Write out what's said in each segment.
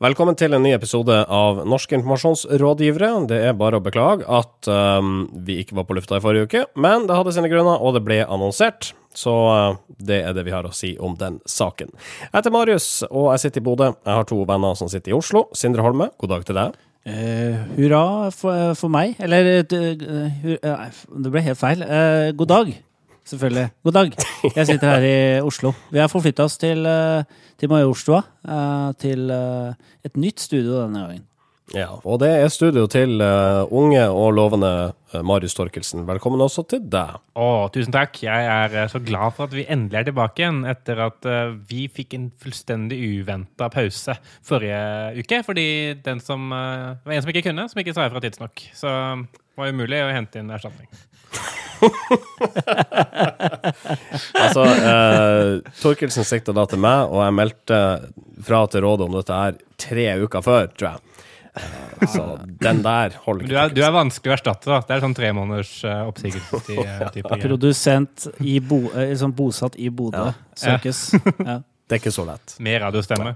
Velkommen til en ny episode av Norske informasjonsrådgivere. Det er bare å beklage at um, vi ikke var på lufta i forrige uke, men det hadde sine grunner, og det ble annonsert. Så uh, det er det vi har å si om den saken. Jeg heter Marius, og jeg sitter i Bodø. Jeg har to venner som sitter i Oslo. Sindre Holme, god dag til deg. Uh, hurra for, for, meg. Eller uh, Det ble helt feil. God dag, selvfølgelig. God dag. Jeg sitter her i Oslo. Vi har forflytta oss til, til Majorstua. til et nytt studio denne gangen. Ja, og det er studio til unge og lovende Marius Torkelsen. Velkommen også til deg. Å, tusen takk. Jeg er så glad for at vi endelig er tilbake igjen etter at vi fikk en fullstendig uventa pause forrige uke. Fordi den som var en som ikke kunne, som ikke sa ifra tidsnok. Så det var umulig å hente inn erstatning. altså, Torkelsen sikta da til meg, og jeg meldte fra til rådet om dette her tre uker før, tror jeg. Så den der holder ikke. Du, du er, vanskelig å erstatte, da. Det er sånn tre måneders uh, oppsigelse. Produsent i bo, liksom bosatt i Bodø ja. søkes. Ja. Det er ikke så lett. Mer radiostemme.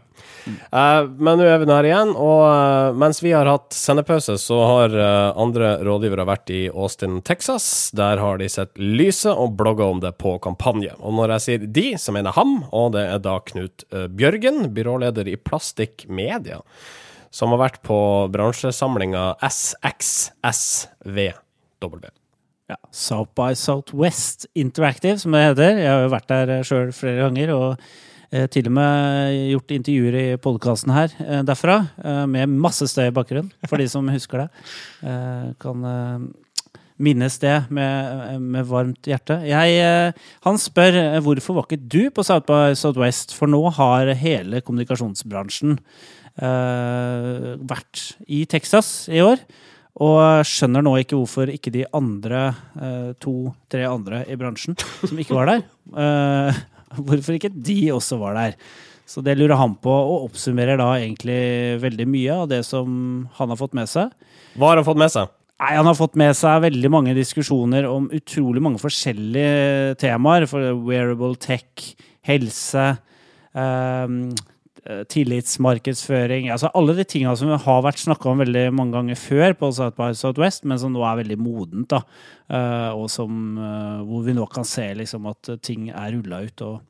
Uh, men nå er vi her igjen, og uh, mens vi har hatt sendepause, så har uh, andre rådgivere vært i Austin, Texas. Der har de sett lyset og blogga om det på kampanje. Og når jeg sier de, så mener jeg ham, og det er da Knut Bjørgen, byråleder i Plastikk Media som har vært på bransjesamlinga SXSVW. Ja, South by Southwest Interactive, som det heter. Jeg har jo vært der sjøl flere ganger. og til og med gjort intervjuer i podkasten her eh, derfra, eh, med masse støy i bakgrunnen, for de som husker det. Eh, kan eh, minnes det med, med, varmt hjerte. Jeg, han spør hvorfor var ikke du på South by Southwest, for nå har hele kommunikasjonsbransjen Eh, vært i Texas i år. Og skjønner nå ikke hvorfor ikke de andre eh, to-tre andre i bransjen som ikke var der, eh, hvorfor ikke de også var der. Så det lurer han på, og oppsummerer da egentlig veldig mye av det som han har fått med seg. Hva har han fått med seg? Nei, Han har fått med seg veldig mange diskusjoner om utrolig mange forskjellige temaer. For wearable tech, helse, um, tillitsmarkedsføring altså Alle de tingene som har vært snakka om veldig mange ganger før på South by Southwest, men som nå er veldig modent. da, eh, Og som, eh, hvor vi nå kan se liksom at ting er rulla ut, og,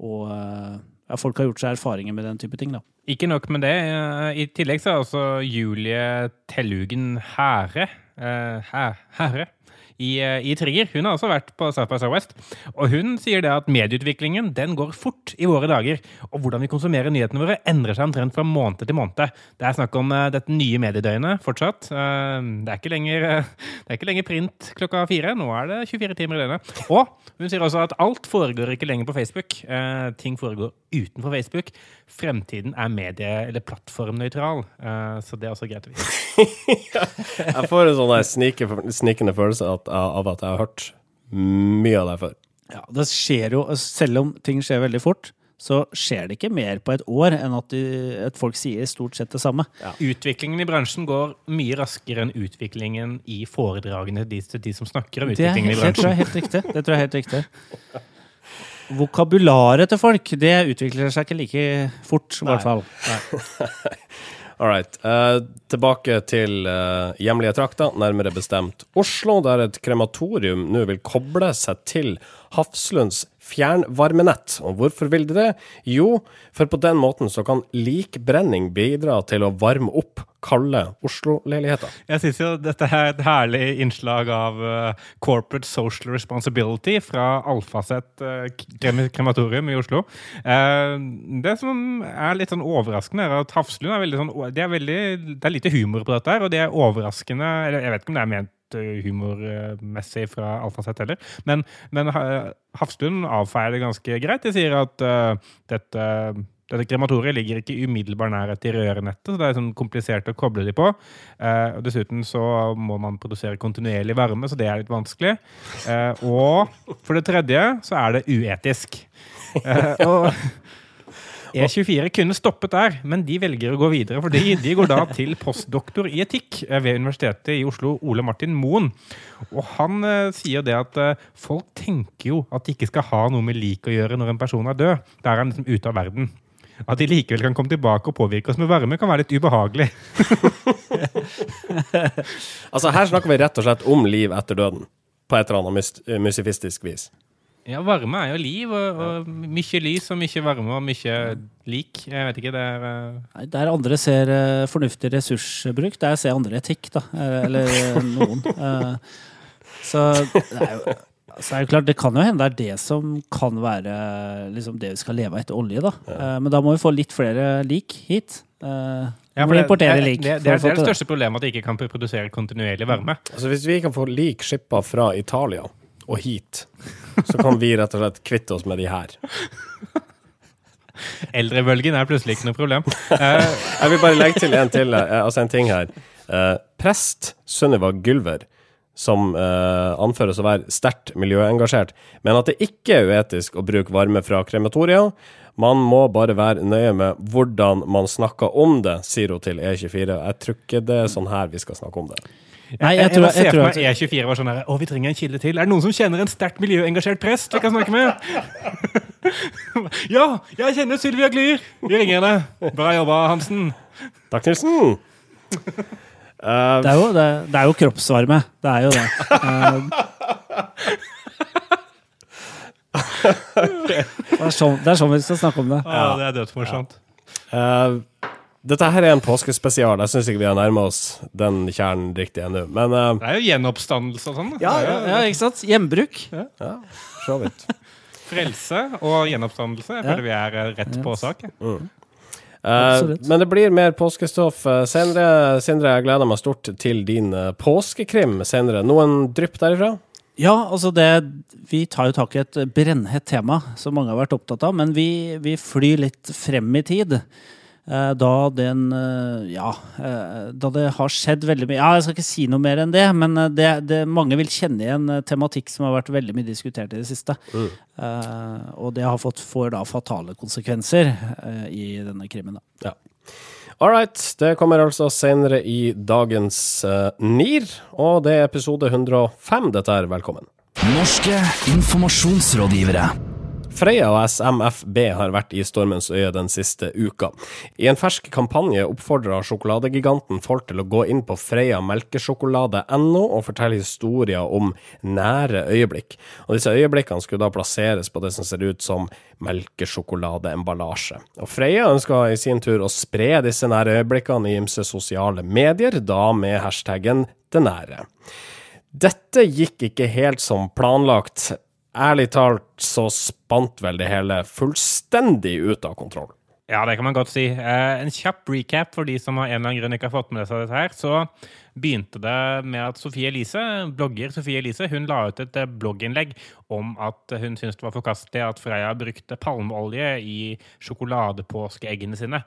og ja, folk har gjort seg erfaringer med den type ting. da. Ikke nok med det. I tillegg så er også Julie Tellugen Hære Hære i, eh, i, Trigger. Hun har også vært på South by Southwest. Og hun sier det at medieutviklingen den går fort i våre dager. Og hvordan vi konsumerer nyhetene våre, endrer seg omtrent fra måned til måned. Det er snakk om uh, dette nye mediedøgnet fortsatt. Uh, det, er ikke lenger, det er ikke lenger print klokka fire. Nå er det 24 timer i døgnet. Og hun sier også at alt foregår ikke lenger på Facebook. ting foregår utenfor Facebook. Fremtiden er medie- eller plattformnøytral. så det er også greit å vite. jeg får en sånn snikende følelse at av at jeg har hørt mye av det før. Ja, det skjer jo, Selv om ting skjer veldig fort, så skjer det ikke mer på et år enn at, de, at folk sier stort sett det samme. Ja. Utviklingen i bransjen går mye raskere enn utviklingen i foredragene til de som snakker om utviklingen i bransjen. Det tror jeg er helt riktig. Det tror jeg er helt riktig. Vokabularet til folk det utvikler seg ikke like fort, i hvert fall. All right. Uh, tilbake til uh, hjemlige trakter, nærmere bestemt Oslo, der et krematorium nå vil koble seg til Hafslunds fjernvarmenett. Og hvorfor vil de det? Jo, for på den måten så kan likbrenning bidra til å varme opp kalde Oslo-leiligheter. Jeg syns jo dette er et herlig innslag av uh, corporate social responsibility fra Alfaset uh, krematorium i Oslo. Uh, det som er litt sånn overraskende, er at Hafslund er veldig sånn det er, veldig, det er lite humor på dette her, og det er overraskende eller Jeg vet ikke om det er ment humormessig fra Alfaset heller. Men, men Hafslund avfeier det ganske greit. De sier at uh, dette, dette krematoriet ligger ikke umiddelbar nærhet til rørnettet, så det er sånn komplisert å koble de på. Uh, Dessuten så må man produsere kontinuerlig varme, så det er litt vanskelig. Uh, og for det tredje så er det uetisk. og E24 kunne stoppet der, men de velger å gå videre. For de, de går da til postdoktor i etikk ved Universitetet i Oslo, Ole Martin Moen. Og han eh, sier det at eh, folk tenker jo at de ikke skal ha noe med lik å gjøre når en person er død. Da er han liksom ute av verden. At de likevel kan komme tilbake og påvirke oss med varme, kan være litt ubehagelig. Altså, her snakker vi rett og slett om liv etter døden. På et eller annet mys- musifistisk vis. Ja, varme er jo liv, og, og mye lys og mye varme og mye lik. Jeg vet ikke, det er eh, Nei, Der andre ser eh, fornuftig ressursbruk, der ser andre etikk, da. Eh, Eller noen. Så det er jo så er det klart, det kan jo hende det er det som kan være liksom, det vi skal leve av etter olje. da. Ja. Men da må vi få litt flere lik hit. Ja, det, importere det, lik. det, for det, er, det er det største problemet at de ikke kan produsere kontinuerlig varme. Altså, hvis vi kan få lik skippa fra Italia og hit, så kan vi rett og slett kvitte oss med de her. Eldrebølgen er plutselig ikke noe problem. Jeg vil bare legge til en til, eh, altså en ting her. Eh, prest Sunniva Gylver, som eh, anføres å være sterkt miljøengasjert, men at det ikke er uetisk å bruke varme fra krematorier. Man må bare være nøye med hvordan man snakker om det, sier hun til E24. Jeg tror ikke det er sånn her vi skal snakke om det. Nei, jeg jeg, tror, ser jeg for tror meg E24 var sånn her Å, vi trenger en kilde til. Er det noen som kjenner en sterkt miljøengasjert prest vi kan snakke med? ja, jeg kjenner Sylvia Glyr. Vi ringer henne. Bra jobba, Hansen. Takk, Nilsen! Uh, det, er jo, det, det er jo kroppsvarme. Det er jo det. Eh, det, er sånn, det er sånn vi skal snakke om det. Ja, det er dødsmorsomt. Eh, dette her er en påskespesial. Jeg syns ikke vi har nærma oss den kjernen riktig ennå. Men eh, Det er jo gjenoppstandelse og sånn. Ja, ja, ja, ikke sant? Gjenbruk. ja, ja så vidt. Frelse og gjenoppstandelse. Jeg føler vi er eh, rett på sak. Mm. Uh, men det blir mer påskestoff senere. Sindre, jeg gleder meg stort til din påskekrim senere. Noen drypp derifra? Ja, altså det Vi tar jo tak i et brennhett tema som mange har vært opptatt av, men vi, vi flyr litt frem i tid. Eh, Da den eh, Ja, eh, da det har skjedd veldig mye Ja, jeg skal ikke si noe mer enn det, men det, det, mange vil kjenne igjen tematikk som har vært veldig mye diskutert i det siste. Eh, og det har fått, får da fatale konsekvenser i denne krimmen. Da. Ja. All right. Det kommer altså senere i dagens uh, NIR, og det er episode 105 dette er. Velkommen. Norske informasjonsrådgivere. Freia og SMFB har vært i stormens øye den siste uka. I en fersk kampanje oppfordrer sjokoladegiganten folk til å gå inn på freiamelkesjokolade.no og fortelle historier om nære øyeblikk. Og disse øyeblikkene skulle da plasseres på det som ser ut som melkesjokoladeemballasje. Og Freia ønsker i sin tur å spre disse nære øyeblikkene i ymse sosiale medier, da med hashtaggen 'det nære'. Dette gikk ikke helt som planlagt. Ærlig talt så spant vel det hele fullstendig ut av kontroll. Ja, det kan man godt si. Eh, en kjapp recap for de som av en eller annen grunn ikke har fått med seg dette her. Så begynte det med at Sofie Elise, blogger Sofie Elise, hun la ut et eh, blogginnlegg om at hun syntes det var forkastelig at Freia brukte palmeolje i sjokoladepåskeeggene sine.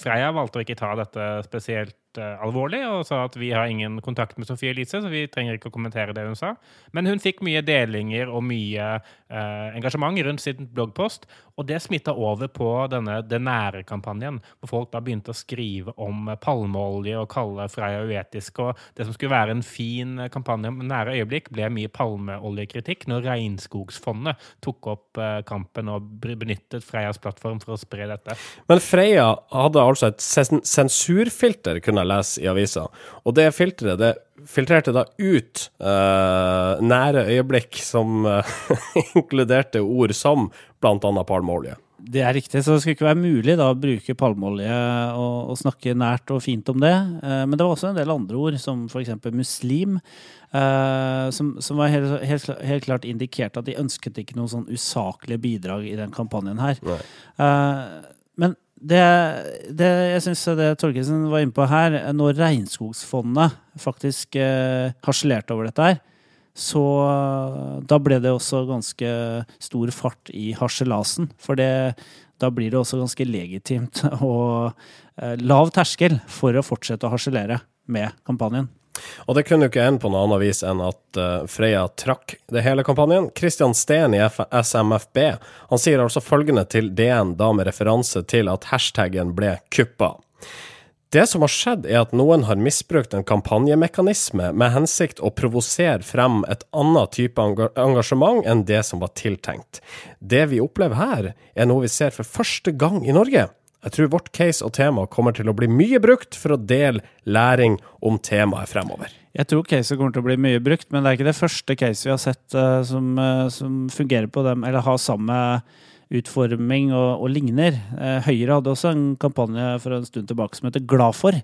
Freya Freia valgte å ikke ta dette spesielt eh, alvorlig og sa at vi har ingen kontakt med Sofie Elise, så vi trenger ikke å kommentere det hun sa. Men hun fikk mye delinger og mye eh, engasjement rundt sin bloggpost, og det smitta over på denne Det nære-kampanjen, hvor folk da begynte å skrive om palmeolje og kalle Freia uetisk. Og det som skulle være en fin kampanje om nære øyeblikk, ble mye palmeoljekritikk når Regnskogsfondet tok opp eh, kampen og benyttet Freias plattform for å spre dette. Men Freia hadde altså et sen sensurfilter, kunne jeg lese i avisa. Og det filteret det filtrerte da ut uh, nære øyeblikk som uh, inkluderte ord som annet palmeolje. Det er riktig, så det skulle ikke være mulig da å bruke palmeolje og, og snakke nært og fint om det. Eh, men det var også en del andre ord, som f.eks. muslim, eh, som, som var helt, helt, helt klart indikerte at de ønsket ikke noen sånn usaklige bidrag i den kampanjen her. Nei. Eh, men det, det jeg syns det Torkelsen var inne på her, når Regnskogsfondet faktisk eh, harselerte over dette her, så eh, da ble det også ganske stor fart i harselasen. For det, da blir det også ganske legitimt og eh, lav terskel for å fortsette å harselere med kampanjen. Og det kunne jo ikke ende på noe annet vis enn at Freya trakk det hele kampanjen. Christian Steen i SMFB han sier altså følgende til DN, da med referanse til at hashtaggen ble kuppa. Det som har skjedd, er at noen har misbrukt en kampanjemekanisme med hensikt å provosere frem et annet type engasjement enn det som var tiltenkt. Det vi opplever her, er noe vi ser for første gang i Norge. Jeg tror vårt case og tema kommer til å bli mye brukt for å dele læring om temaet fremover. Jeg tror caset kommer til å bli mye brukt, men det er ikke det første caset vi har sett eh, som, eh, som fungerer på dem, eller har samme utforming og, og ligner. Eh, Høyre hadde også en kampanje for en stund tilbake som heter Glad for.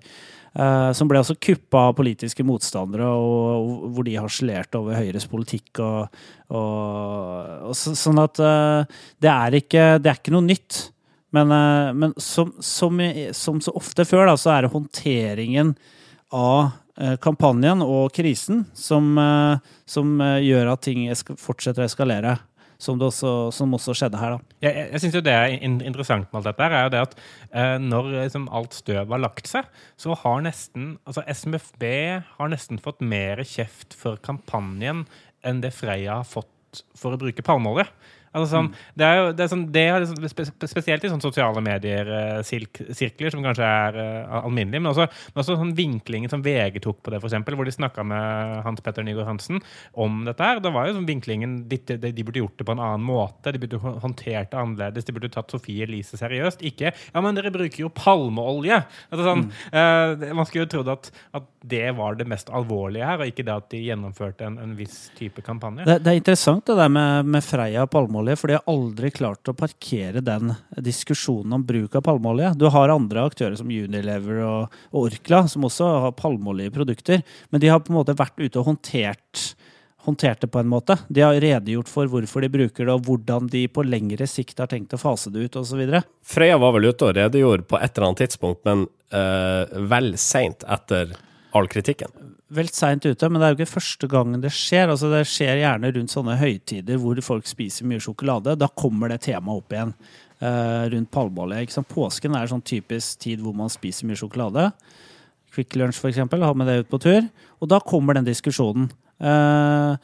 eh, som ble altså kuppa av politiske motstandere, og, og hvor de harselerte over Høyres politikk. Og, og, så, sånn at eh, det, er ikke, det er ikke noe nytt. Men, eh, men som, som, som så ofte før, da, så er det håndteringen av eh, kampanjen og krisen som, eh, som gjør at ting fortsetter å eskalere. Som, også, som også skjedde her, da. Jeg, jeg, jeg synes jo Det er in interessant med alt dette, her, er jo det at eh, når liksom, alt støv har lagt seg, så har nesten altså SMFB har nesten fått mer kjeft for kampanjen enn det Freia har fått for å bruke palmeolje. Altså, sånn, det er jo det er sånn, det er liksom spe, spe- Spesielt i sånne sosiale medier-sirkler, som kanskje er alminnelige, alminnelig, men også, men også sånn vinklingen som VG tok på det, for eksempel, hvor de snakka med Hans Petter Nygaard Hansen om dette. her. Da var jo sånn vinklingen de, de, de burde gjort det på en annen måte. De burde håndtert det annerledes. De burde tatt Sofie Elise seriøst. Ikke Ja, men dere bruker jo palmeolje! Altså, sånn, mm. uh, man skulle jo trodd at, at det var det mest alvorlige her, og ikke det at de gjennomførte en, en viss type kampanje. Det, det er interessant det der med, med Freia og palmeolje, for de har aldri klart å parkere den diskusjonen om bruk av palmeolje. Du har andre aktører som Unilever og, Orkla, som også har palmeoljeprodukter, men de har på en måte vært ute og håndtert håndtert det på en måte. De har redegjort for hvorfor de bruker det, og hvordan de på lengre sikt har tenkt å fase det ut, osv. Freya var vel ute og redegjorde på et eller annet tidspunkt, men øh, vel seint etter all kritikken. vel seint ute, men det er jo ikke første gangen det skjer. Altså, det skjer gjerne rundt sånne høytider hvor folk spiser mye sjokolade. Da kommer det temaet opp igjen uh, rundt palmeolje. Påsken er sånn typisk tid hvor man spiser mye sjokolade. Quick Lunch eksempel, har med det ut på tur. Og da kommer den diskusjonen. Eh,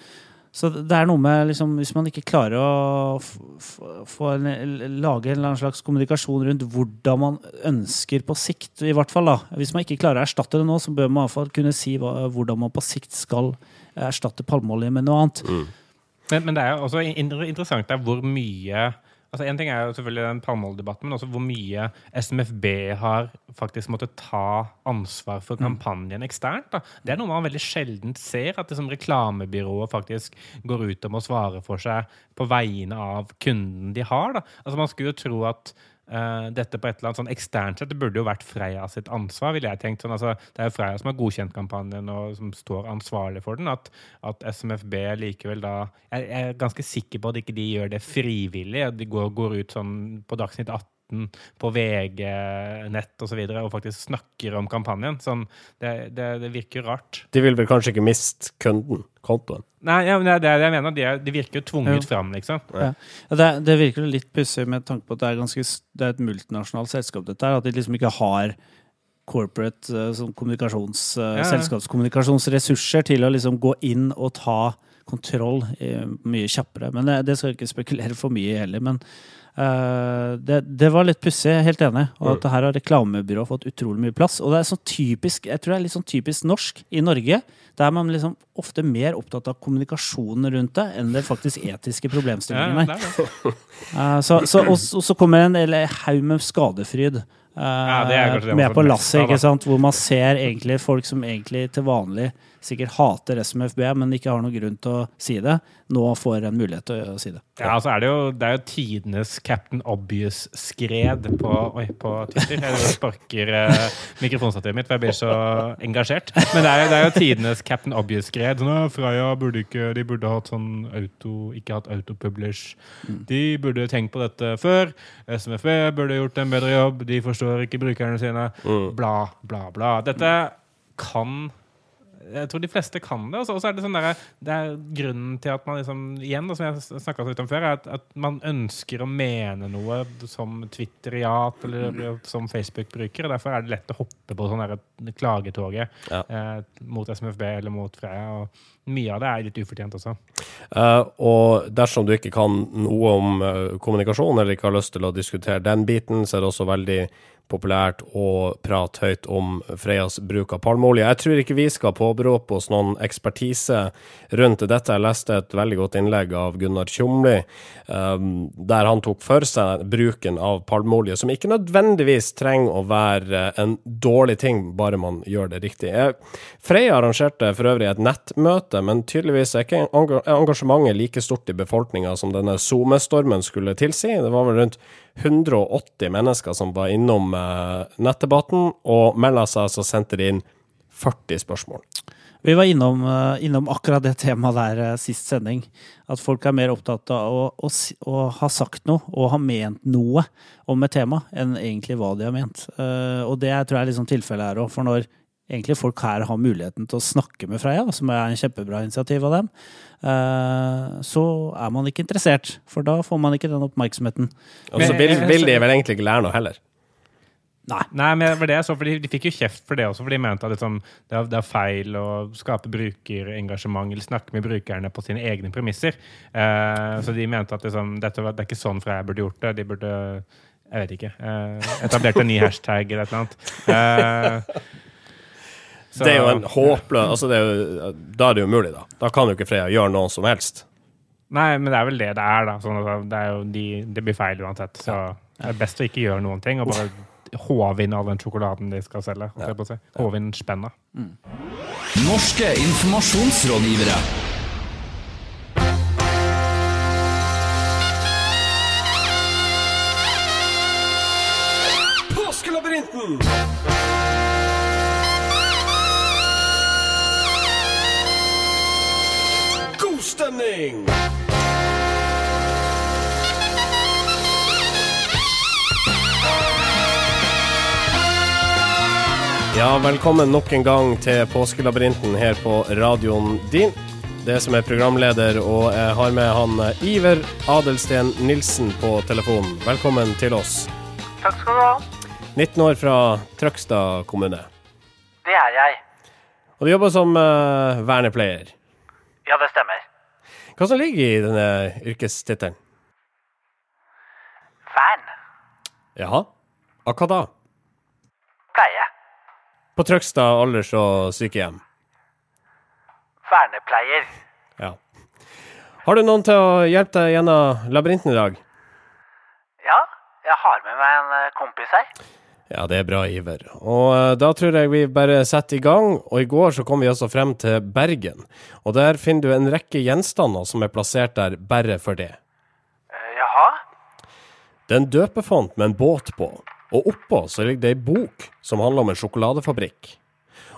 så det er noe med liksom, Hvis man ikke klarer å få en, lage en eller annen slags kommunikasjon rundt hvordan man ønsker på sikt, i hvert fall da. Hvis man ikke klarer å erstatte det nå, så bør man i hvert fall kunne si hva, hvordan man på sikt skal erstatte palmeolje med noe annet. Men, men det er jo også interessant der hvor mye altså En ting er jo selvfølgelig den palmeoljedebatten, men også hvor mye SMFB har faktisk måttet ta ansvar for kampanjen eksternt. Da. Det er noe man veldig sjelden ser, at liksom reklamebyrået faktisk går ut og må svare for seg på vegne av kunden de har. Da. Altså Man skulle jo tro at dette på et eller annet sånn eksternt sett det burde jo vært Freia sitt ansvar, ville jeg tenkt. Sånn, altså, det er jo Freia som har godkjent kampanjen og som står ansvarlig for den. At, at SMFB likevel da jeg er ganske sikker på at ikke de gjør det frivillig. De går, går ut sånn på Dagsnytt 18 på VG-nett osv. Og, så og faktisk snakker om kampanjen. Sånn, det, det, det virker rart. De vil vel kanskje ikke miste kunden, kontoen. Nei, ja, det er det jeg mener. De, er, de virker jo tvunget Jo. fram, liksom. Ja. Ja, Det, det virker litt pussig med tanke på at det er, ganske, er et multinasjonalt selskap, dette her. At de liksom ikke har corporate sånn kommunikasjons, ja. selskapskommunikasjonsressurser til å liksom gå inn og ta kontroll eh, mye kjappere. Men det, det skal jeg ikke spekulere for mye i heller. Men uh, det, det var litt pussig, helt enig. Og at her har reklamebyrået fått utrolig mye plass. Og det er sånn typisk, jeg tror det er litt sånn typisk norsk i Norge. Der er man liksom ofte mer opptatt av kommunikasjonen rundt det enn det faktisk etiske Ja, problemstillingene. er det. Eh, så, så, og, og så kommer en eller haug med skadefryd Uh, man med på lasset, ikke sant? hvor man ser egentlig folk som egentlig til vanlig sikkert hater SMFB, men ikke har noen grunn til å si det, nå får en mulighet til å si det. Ja, altså er det, jo, det er jo tidenes Captain Obvious-skred på, oi, på Twitter. Jeg sparker eh, mikrofonstativet mitt, for jeg blir så engasjert. Men det er, det er jo tidenes Captain Obvious-skred. Sånn, «Å, burde ikke De burde hatt sånn auto Ikke hatt autopublish. De burde tenkt på dette før. SMFB burde gjort en bedre jobb. De forstår ikke brukerne sine. Bla, bla, bla. Dette kan jeg tror de fleste kan det. Og så er det sånn der, det er grunnen til at man liksom, igjen, da, som jeg snakka litt om før, er at, at man ønsker å mene noe som Twitter-jat eller som Facebook-bruker. og Derfor er det lett å hoppe på sånn klagetoget Ja. eh, mot SMFB eller mot Freia. og Mye av det er litt ufortjent også. Uh, og dersom du ikke kan noe om uh, kommunikasjon, eller ikke har lyst til å diskutere den biten, så er det også veldig populært å prate høyt om Freias bruk av palmeolje. Jeg tror ikke vi skal påberope oss noen ekspertise rundt dette. Jeg leste et veldig godt innlegg av Gunnar Tjomli, um, der han tok for seg bruken av palmeolje, som ikke nødvendigvis trenger å være en dårlig ting, bare man gjør det riktig. Freia arrangerte for øvrig et nettmøte, men tydeligvis er ikke engasjementet like stort i befolkninga som denne SoMe-stormen skulle tilsi. Det var vel rundt 180 mennesker som var innom eh, nettdebatten, og melda seg, så sendte de inn 40 spørsmål. Vi var innom, eh, innom akkurat det temaet der eh, sist sending. At folk er mer opptatt av å, å, å, ha sagt noe og ha ment noe om et tema, enn egentlig hva de har ment. Og det tror jeg er liksom tilfellet her òg. For når egentlig folk her har muligheten til å snakke med Freia, som er en kjempebra initiativ av dem, uh, så er man ikke interessert. For da får man ikke den oppmerksomheten. Og så vil, vil de vel egentlig ikke lære noe heller. Nei. Nei, men det så, for de, de, fikk jo kjeft for det også, for de mente at liksom, det, er, det, er, feil å skape brukerengasjement eller snakke med brukerne på sine egne premisser. Eh, så de mente at liksom, dette det er ikke sånn Freia burde gjort det. De burde jeg vet ikke. Eh, etablert en ny hashtag eller et eller annet. Eh, så, det er jo en håpløs altså Da er det jo umulig, da. Da kan jo ikke Freya gjøre noe som helst. Nei, men det er vel det det er, da. Sånn det, er jo de, det blir feil uansett. Så det er best å ikke gjøre noen ting, og bare håve inn all den sjokoladen de skal selge. Ja. Si. Håve inn spenna. Mm. Norske informasjonsrådgivere. Påskelabyrinten! Stemning! Ja, velkommen nok en gang til Påskelabyrinten her på radioen din. Det som er programleder, og jeg har med han eh, Iver Adelsten Nilsen på telefonen. Velkommen til oss. Takk skal du ha. 19 år fra Trøgstad kommune. Det er jeg. Og du jobber som uh, vernepleier? Ja, det stemmer. Hva som ligger i denne yrkestittelen? Fan. Jaha. Av hva da? Pleie. På Trøgstad alders- og sykehjem? Vernepleier. Ja. Har du noen til å hjelpe deg gjennom labyrinten i dag? Ja, jeg har med meg en eh, kompis her. Ja, det er bra, Iver. Og uh, da tror jeg vi bare setter i gang. Og i går så kom vi altså frem til Bergen. Og der finner du en rekke gjenstander som er plassert der bare for det. Uh, jaha? Det er en døpefont med en båt på. Og oppå så ligger det ei bok som handler om en sjokoladefabrikk.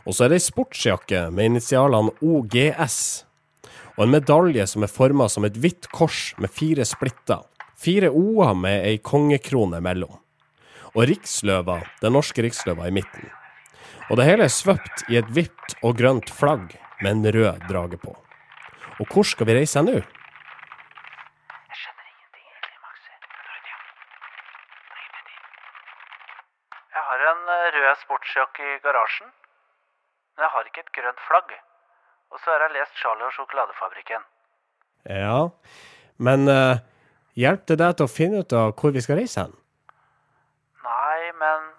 Og så er det ei sportsjakke med initialene OGS. Og en medalje som er forma som et hvitt kors med fire splitter. Fire O-er med ei kongekrone mellom og riksløva, den norske riksløva, i midten. Og det hele er svøpt i et hvitt og grønt flagg med en rød drage på. Og hvor skal vi reise nå? Jeg skjønner ingenting egentlig, Maxi. Jeg har en eh, rød sportsjakke i garasjen, men jeg har ikke et grønt flagg. Og så har jeg lest Charlie og sjokoladefabrikken. Ja, men uh, hjelp det deg til å finne ut av hvor vi skal reise hen? Men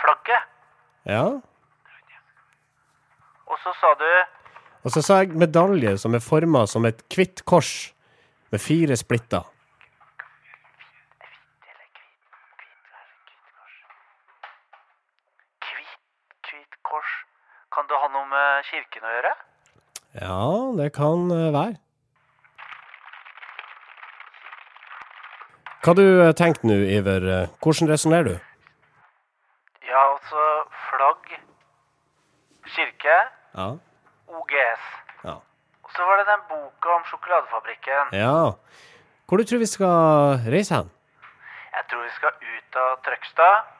flagget. Ja. Og så sa du Og så sa jeg medalje som er forma som et hvitt kors med fire splitter. Hvitt kors. Kan det ha noe med kirken å gjøre? Ja, det kan eh, være. Hva du eh, nå, Iver? Hvordan resonnerer du? Kirke. Ja. OGS. Ja. Og så var det den boka om sjokoladefabrikken. Ja. Hvor du tror vi skal reise hen? Jeg tror vi skal ut av Trøgstad.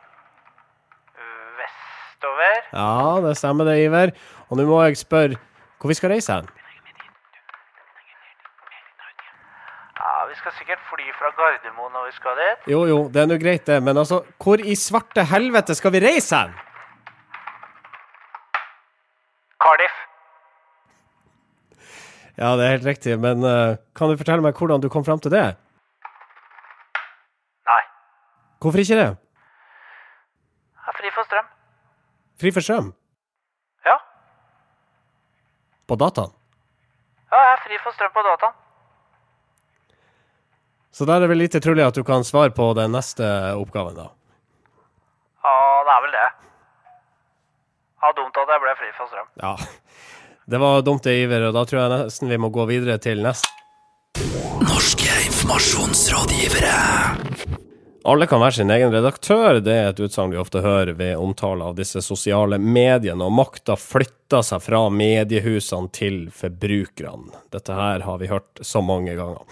Vestover. Ja, det stemmer det, Iver. Og nå må jeg spørre hvor vi skal reise hen? Ja, Vi skal sikkert fly fra Gardermoen når vi skal dit. Jo, jo, det er nå greit, det. Men altså, hvor i svarte helvete skal vi reise hen? Cardiff. Ja, det er helt riktig, men uh, kan du fortelle meg hvordan du kom fram til det? Nei. Hvorfor ikke det? Jeg er fri for strøm. Fri for strøm? Ja. På dataen? Ja, jeg er fri for strøm på dataen. Så da er det vel lite trolig at du kan svare på den neste oppgaven, da. Ja, det er vel det. Ja, dumt at jeg ble fri for strøm. Ja. Det var dumt, det, Iver, og da tror jeg nesten vi må gå videre til neste. Norske informasjonsrådgivere. Alle kan være sin egen redaktør, det er et utsagn vi ofte hører ved omtale av disse sosiale mediene, og makta flytter seg fra mediehusene til forbrukerne. Dette her har vi hørt så mange ganger.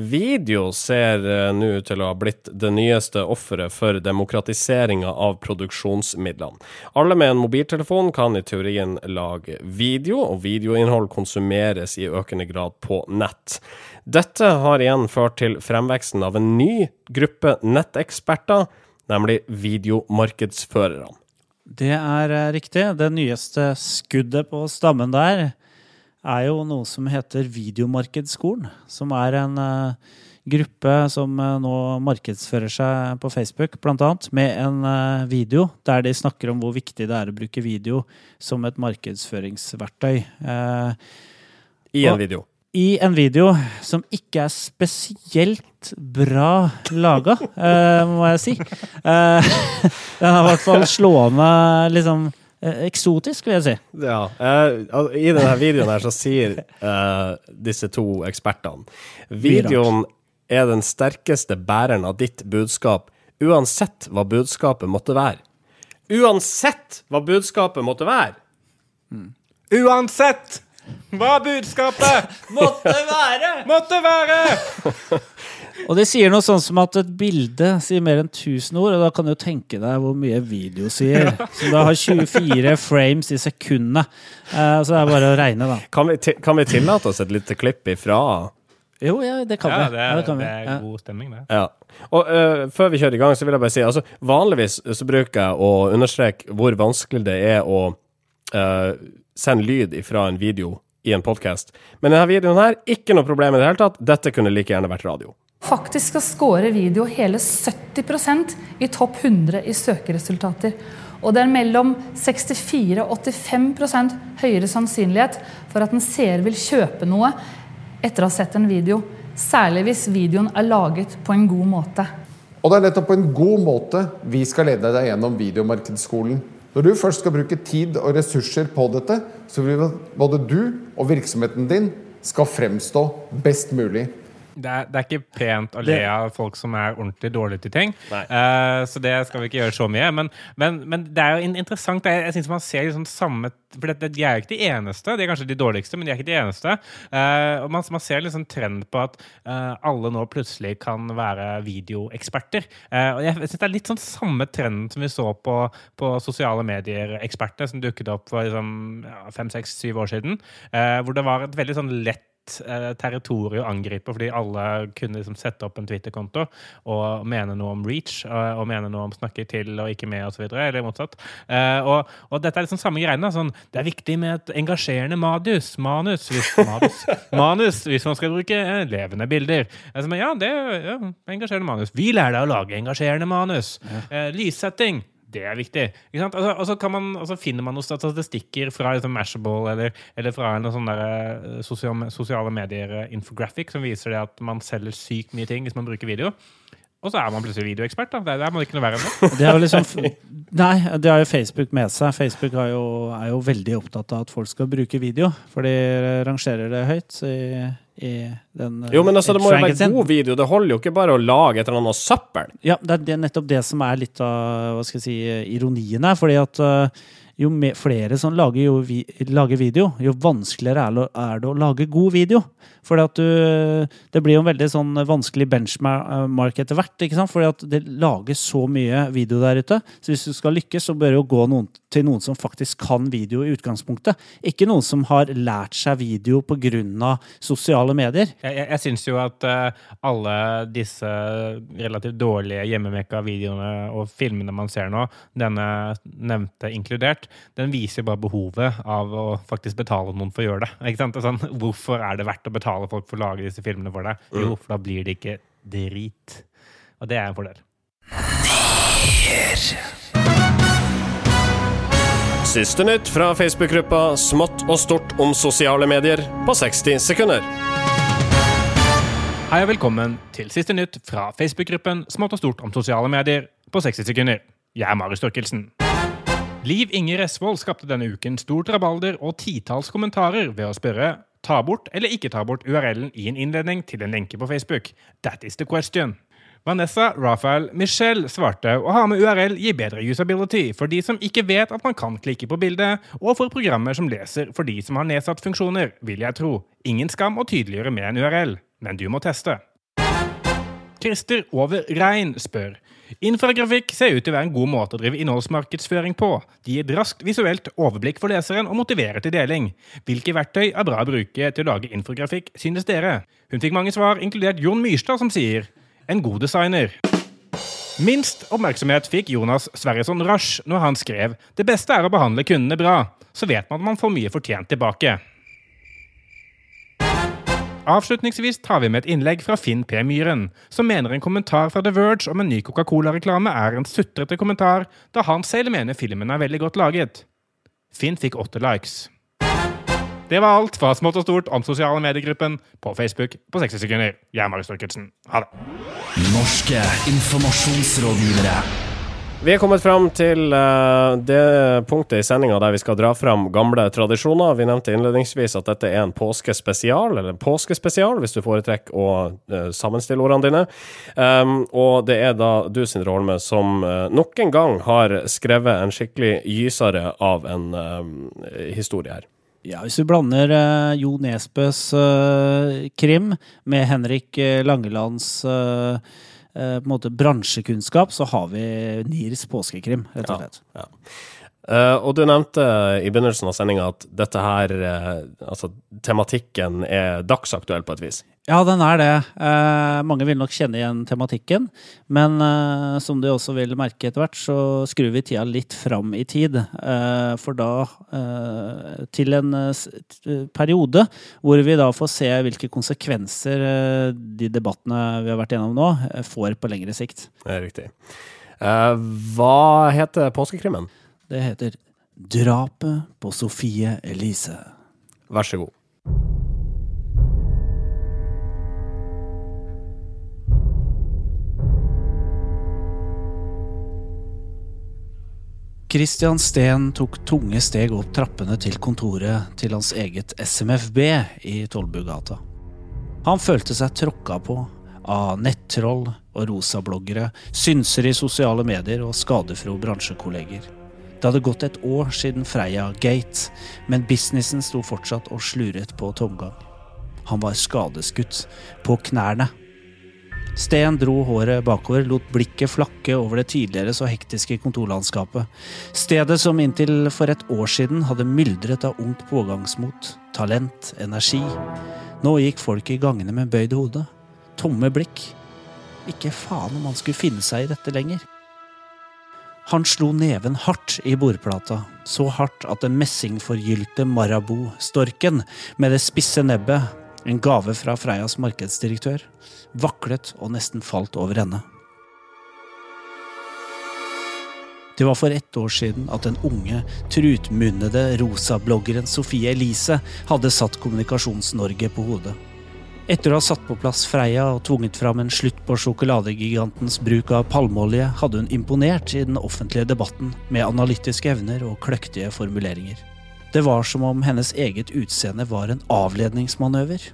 Video ser eh, nå ut til å ha blitt det nyeste offeret for demokratiseringa av produksjonsmidlene. Alle med en mobiltelefon kan i teorien lage video, og videoinnhold konsumeres i økende grad på nett. Dette har igjen ført til fremveksten av en ny gruppe netteksperter, nemlig videomarkedsførerne. Det er eh, riktig. Det nyeste skuddet på stammen der er jo noe som heter Videomarkedsskolen. Som er en eh, gruppe som eh, nå markedsfører seg på Facebook, annet, med en video der de snakker om hvor viktig det er å bruke video som et markedsføringsverktøy. I en Og- video. I en video som ikke er spesielt bra laga, uh, må jeg si. Uh, den er i hvert fall slående liksom eh, eksotisk, vil jeg si. Ja. Uh, I denne videoen her så sier eh, disse to ekspertene Videoen er den sterkeste bæreren av ditt budskap, uansett hva budskapet måtte være. Uansett hva budskapet måtte være! Uansett hva budskapet Måtte være! måtte være! Og det sier noe sånn som at et bilde sier mer enn 1000 ord, og da kan du tenke deg hvor mye video sier. Så da har 24 frames i sekundet. Uh, så det er bare å regne, da. Kan vi, ti- kan vi tillate oss et lite klipp ifra Jo, ja, det kan Ja, vi. det Ja, er, det kan vi. det er god stemning, det. Ja. Og uh, før vi kjører i gang, så vil jeg bare si altså, Vanligvis så bruker jeg å understreke hvor vanskelig det er å eh, sende lyd fra en video i en podkast. Men denne videoen her, ikke noe problem i det hele tatt. Dette kunne like gjerne vært radio. Faktisk skal score video hele 70% i topp 100 i søkeresultater. Og det er mellom 64 og 85% høyere sannsynlighet for at en seer vil kjøpe noe etter å ha sett en video. Særlig hvis videoen er laget på en god måte. Og det er nettopp på en god måte vi skal lede deg gjennom videomarkedsskolen. Når du først skal bruke tid og ressurser på dette, så vil både du og virksomheten din skal fremstå best mulig. Det er, det er ikke pent å le av folk som er ordentlig dårlige til ting. Eh, så det skal vi ikke gjøre så mye. Men, men, men det er jo interessant. Jeg, jeg synes man ser liksom samme For det, de er jo ikke de eneste. De er kanskje de dårligste, men de er ikke de eneste. Uh, og man, man ser liksom trend på at uh, alle nå plutselig kan være videoeksperter. Eh, og jeg, synes det er litt sånn samme trend som vi så på, på sosiale medier-eksperter, som dukket opp for liksom, ja, fem, seks, syv år siden. eh, hvor det var et veldig sånn lett eh, territorium å angripe, fordi alle kunne liksom sette opp en Twitter-konto og mene noe om reach, og, og mene noe om snakke til og ikke med osv., eller motsatt. Eh, og, og dette er liksom samme greiene. Sånn, det er viktig med et engasjerende madus, manus, hvis, madus, manus, hvis man skal bruke eh, levende bilder. Altså, men ja, det er ja, engasjerende manus. Vi lærer deg å lage engasjerende manus. Eh, lyssetting. Det er viktig. Ikke sant? Altså, og så kan man, altså finner man noen statistikker fra liksom, Mashable eller, eller fra en sånn der, sosial, sosiale, medier-infographic som viser det at man selger sykt mye ting hvis man bruker video. Og så er man plutselig videoekspert. da. Det er, man ikke noe verre enn det. Er liksom Nei, det har jo Facebook med seg. Facebook er jo, er jo veldig opptatt av at folk skal bruke video, for de rangerer det høyt i, i den Jo, men altså, det må jo være god video. Det holder jo ikke bare å lage et eller annet søppel. Ja, det er nettopp det som er litt av hva skal jeg si, ironien her. fordi at eh, jo flere som lager, jo vi, lager video, jo vanskeligere er det, å- lage god video. Du, det blir jo en veldig sånn vanskelig benchmark etter hvert. ikke sant? Fordi at det lages så mye video der ute. Så hvis du skal lykkes, så bør du jo gå noen, til noen som faktisk kan video i utgangspunktet. Ikke noen som har lært seg video pga. Sosiale medier. Jeg, jeg, jeg syns jo at uh, alle disse relativt dårlige hjemmemekka videoene og filmene man ser nå, denne nevnte inkludert, den viser bare behovet av å faktisk betale noen for å gjøre det. Ikke sant? Sånn, hvorfor er det verdt å betale folk for å lage disse filmene for deg? Jo, for da blir det ikke drit. Og det er en fordel. Siste nytt fra Facebook-gruppa Smått og stort om sosiale medier på 60 sekunder. Hei og velkommen til siste nytt fra Facebook-gruppen Smått og stort om sosiale medier på 60 sekunder. Jeg er Marius Størkelsen. Liv Inger Esvold skapte denne uken stort rabalder og titalls kommentarer ved å spørre ta bort eller ikke ta bort URL-en i en innledning til en lenke på Facebook. That is the question. Vanessa Raphael Michelle svarte å ha med URL gir bedre usability for de som ikke vet at man kan klikke på bildet, og for programmer som leser for de som har nedsatt funksjoner, vil jeg tro. Ingen skam å tydeliggjøre med en URL, men du må teste. Christer Over Rein spør Infragrafikk ser ut til å være en god måte å drive innholdsmarkedsføring på. De gir et raskt visuelt overblikk for leseren og motiverer til deling. Hvilke verktøy er bra å bruke til å lage infografikk, synes dere? Hun fikk mange svar, inkludert Jon Myrstad, som sier en god designer. Minst oppmerksomhet fikk Jonas Sverresson Rasch når han skrev det beste er å behandle kundene bra, så vet man at man får mye fortjent tilbake. Avslutningsvis tar vi med et innlegg fra Finn P. Myhren, som mener en kommentar fra The Verge om en ny Coca-Cola-reklame er en sutrete kommentar, da han selv mener filmen er veldig godt laget. Finn fikk åtte likes. Det var alt fra smått og stort om sosiale mediegruppen på Facebook på 60 sekunder. Jeg er Marius Torkelsen. Ha det. Norske informasjonsrådgivere. Vi er kommet fram til eh, det punktet i sendinga der vi skal dra fram gamle tradisjoner. Vi nevnte innledningsvis at dette er en påskespesial, eller en påskespesial, hvis du foretrekker å eh, sammenstille ordene dine. Um, og det er da du Sindre Holme, som uh, nok en gang har skrevet en skikkelig gysere av en historie her. Ja, hvis vi blander uh, Jo Nesbøs uh, krim med Henrik eh, Langelands uh, på en måte bransjekunnskap, så har vi Nirs påskekrim, rett og slett. Ja, Ja. Eh, og du nevnte i begynnelsen av sendinga at dette her, uh, altså tematikken er dagsaktuell på et vis. Ja, den er det. Uh, mange vil nok kjenne igjen tematikken. Men som du også vil merke etter hvert, så skrur vi tida litt fram i tid. For da til en periode hvor vi da får se hvilke konsekvenser de debattene vi har vært gjennom nå, får på lengre sikt. Det er riktig. Hva heter påskekrimmen? Det heter Drapet på Sofie Elise. Vær så god. Christian Steen tok tunge steg opp trappene til kontoret til hans eget SMFB i Tollbugata. Han følte seg tråkka på av nettroll og rosabloggere, synsere i sosiale medier og skadefro bransjekolleger. Det hadde gått et år siden Freia Gate, men businessen sto fortsatt og sluret på tomgang. Han var skadeskutt, på knærne. Sten dro håret bakover, lot blikket flakke over det tidligere så hektiske kontorlandskapet. Stedet som inntil for et år siden hadde myldret av ungt pågangsmot, talent, energi. Nå gikk folk i gangene med bøyd hode. Tomme blikk. Ikke faen om han skulle finne seg i dette lenger. Han slo neven hardt i bordplata, så hardt at den messingforgylte Marabou-storken med det spisse nebbet, en gave fra Freias markedsdirektør, vaklet og nesten falt over ende. Det var for ett år siden at den unge, trutmunnede rosabloggeren Sofie Elise hadde satt Kommunikasjons-Norge på hodet. Etter å ha satt på plass Freia og tvunget fram en slutt på sjokoladegigantens bruk av palmeolje, hadde hun imponert i den offentlige debatten med analytiske evner og kløktige formuleringer. Det var som om hennes eget utseende var en avledningsmanøver.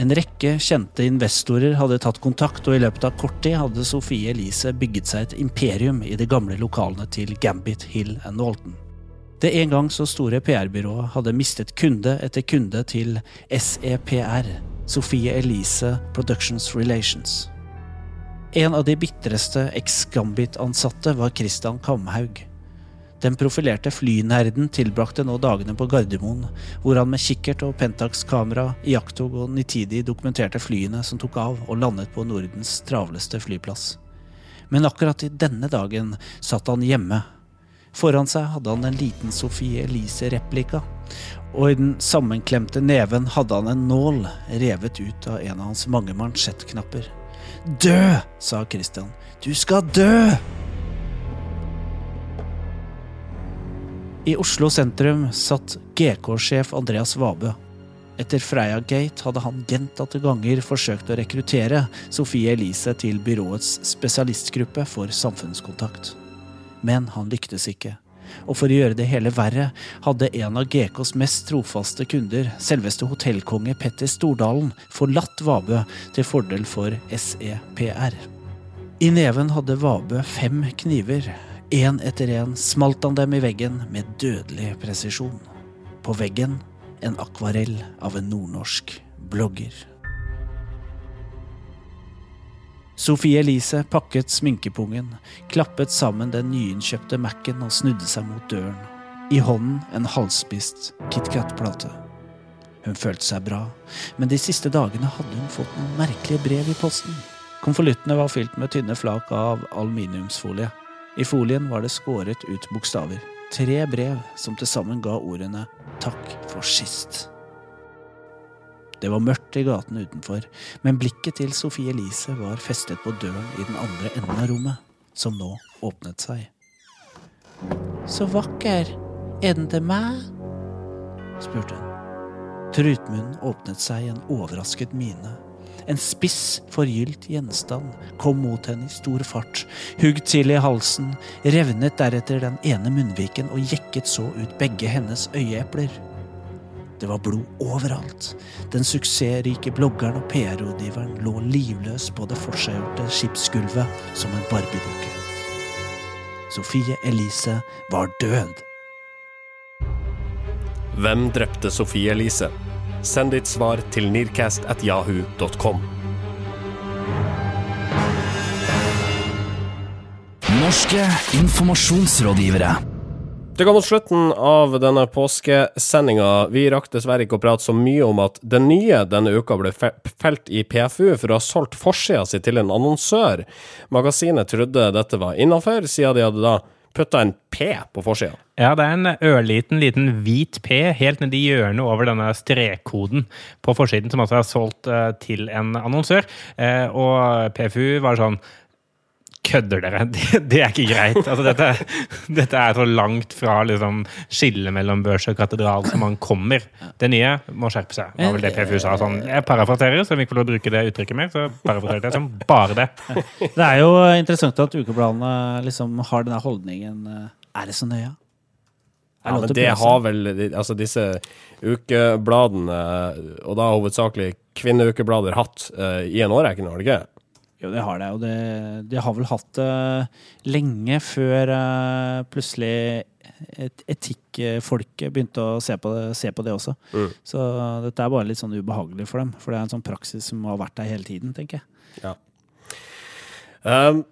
En rekke kjente investorer hadde tatt kontakt, og i løpet av kort tid hadde Sofie Elise bygget seg et imperium i de gamle lokalene til Gambit Hill and Walton. Det en gang så store PR-byrået hadde mistet kunde etter kunde til SEPR, Sofie Elise Productions Relations. En av de bitreste eks-Gambit-ansatte var Christian Kamhaug. Den profilerte flynerden tilbrakte nå dagene på Gardermoen, hvor han med kikkert og Pentax-kamera iakttog og nitidig dokumenterte flyene som tok av og landet på Nordens travleste flyplass. Men akkurat i denne dagen satt han hjemme. Foran seg hadde han en liten Sofie Elise-replika, og i den sammenklemte neven hadde han en nål revet ut av en av hans mange mansjettknapper. Dø, sa Christian. Du skal dø! I Oslo sentrum satt GK-sjef Andreas Vabø. Etter Freia Gate hadde han gjentatte ganger forsøkt å rekruttere Sofie Elise til byråets spesialistgruppe for samfunnskontakt. Men han lyktes ikke. Og for å gjøre det hele verre, hadde en av GKs mest trofaste kunder, selveste hotellkonge Petter Stordalen, forlatt Vabø til fordel for SEPR. I neven hadde Vabø fem kniver. Én etter én smalt han dem i veggen med dødelig presisjon. På veggen en akvarell av en nordnorsk blogger. Sofie Elise pakket sminkepungen, klappet sammen den nyinnkjøpte Mac-en og snudde seg mot døren. I hånden en halvspist KitKat-plate. Hun følte seg bra, men de siste dagene hadde hun fått noen merkelige brev i posten. Konvoluttene var fylt med tynne flak av aluminiumsfolie. I folien var det skåret ut bokstaver. Tre brev som til sammen ga ordene 'Takk for sist'. Det var mørkt i gaten utenfor, men blikket til Sofie Elise var festet på døren i den andre enden av rommet, som nå åpnet seg. Så vakker. Er den til meg? spurte hun. Trutmunnen åpnet seg i en overrasket mine. En spiss, forgylt gjenstand kom mot henne i stor fart, hugg til i halsen, revnet deretter den ene munnviken og jekket så ut begge hennes øyeepler. Det var blod overalt. Den suksessrike bloggeren og PR-rådgiveren lå livløs på det forseggjorte skipsgulvet som en barbiedukke. Sofie Elise var død. Hvem drepte Sofie Elise? Send ditt svar til nearcast.yahoo.com. Norske informasjonsrådgivere. Det går mot slutten av denne påskesendinga. Vi rakk dessverre ikke å prate så mye om at det nye denne uka ble felt i PFU for å ha solgt forsida si til en annonsør. Magasinet trodde dette var innafor, siden de hadde da putta en P på forsida. Ja, det er en ørliten, liten hvit P helt nedi hjørnet over denne strekkoden på forsiden, som altså er solgt eh, til en annonsør. Eh, og PFU var sånn Kødder dere? Det, det er ikke greit. Altså, dette, dette er så langt fra liksom, skillet mellom børs og katedral som man kommer. Det nye må skjerpe seg. Var vel det PFU sa. Sånn. Jeg parafraserer, så vi ikke får lov å bruke det uttrykket mer. Så parafraserer jeg som bare det. Det er jo interessant at ukebladene liksom har denne holdningen. eh, Er det så nøye? Ja, men det har vel altså disse ukebladene, og da hovedsakelig kvinneukeblader, hatt eh, i en årrekke, har det ikke? Jo, det har det. Og det, de har vel hatt det lenge før uh, plutselig et etikkfolket begynte å se på det, se på det også. Mm. Så dette er bare litt sånn ubehagelig for dem. For det er en sånn praksis som har vært der hele tiden, tenker jeg. Um,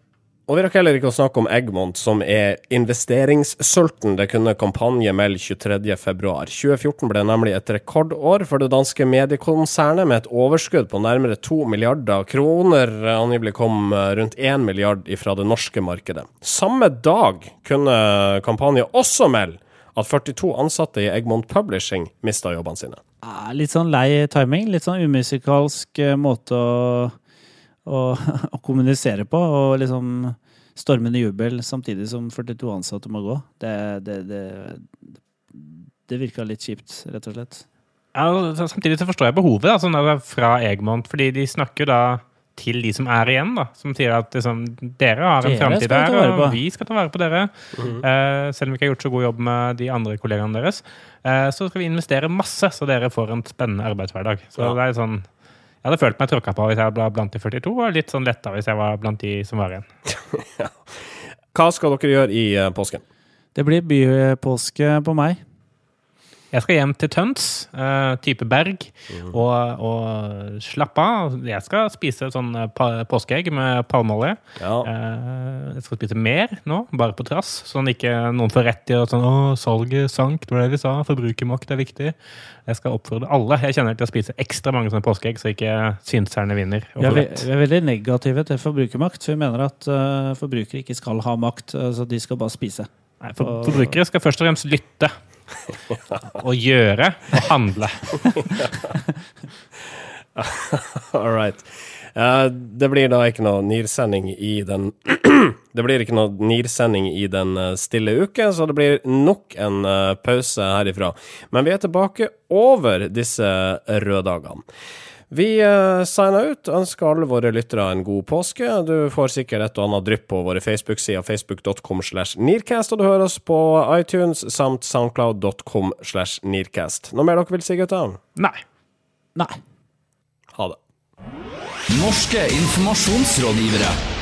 og vi rakk heller ikke å snakke om Egmont, som er investeringssulten. Det kunne kampanje melde 23.2. 2014 ble nemlig et rekordår for det danske mediekonsernet, med et overskudd på nærmere 2 milliarder kroner. Angivelig kom eh, rundt 1 milliard fra det norske markedet. Samme dag kunne kampanje også melde at 42 ansatte i Egmont Publishing mista jobbene sine. Ah, litt sånn lei timing. Litt sånn umusikalsk eh, måte å, å, å kommunisere på. Og liksom stormende jubel samtidig som 42 ansatte må gå. Det, det, det, det virka litt kjipt, rett og slett. Ja, Samtidig så forstår jeg behovet sånn fra Egmont, fordi de snakker da til de som er igjen, da, som sier at liksom, dere har en framtid her, og vi skal ta vare på dere. eh, selv om vi ikke har gjort så god jobb med de andre kollegaene deres. Uh, så skal vi investere masse, så dere får en spennende arbeidshverdag. Så Ja. det er sånn Jeg hadde følt meg tråkka på hvis jeg var blant de 42, og litt sånn letta hvis jeg var blant de som var igjen. Hva skal dere gjøre i eh, påsken? Det blir bypåske på meg. Jeg skal hjem til Tøns, uh, type berg, og, og slappe av. Jeg skal spise sånn eh, pa påskeegg med palmeolje. Ja. Uh, jeg skal spise mer nå, bare på trass, sånn ikke noen får rett i at sånn, å, salget sank, det var det vi sa, forbrukermakt er viktig. Jeg skal oppfordre alle jeg kjenner til å spise ekstra mange sånne påskeegg, så ikke synserne vinner. Ja, Vi er, vi er veldig negative til forbrukermakt. For vi mener at uh, forbrukere ikke skal ha makt. Altså de skal bare spise. Nei, for, forbrukere skal først og fremst lytte. Og gjøre og handle. All right. Uh, det blir da ikke noe NIR-sending i den Det blir ikke noe NIR-sending i den eh, stille uke, så det blir nok en uh, pause herifra. Men vi er tilbake over disse røddagene. Vi uh, signer ut. Ønsker alle våre lyttere en god påske. Du får sikkert et og annet drypp på våre Facebook-sider, facebook.com slash Nearcast, og du hører oss på iTunes samt soundcloud.com slash Nearcast. Noe mer dere vil si, gutter? Nei. Nei. Ha det. Norske informasjonsrådgivere.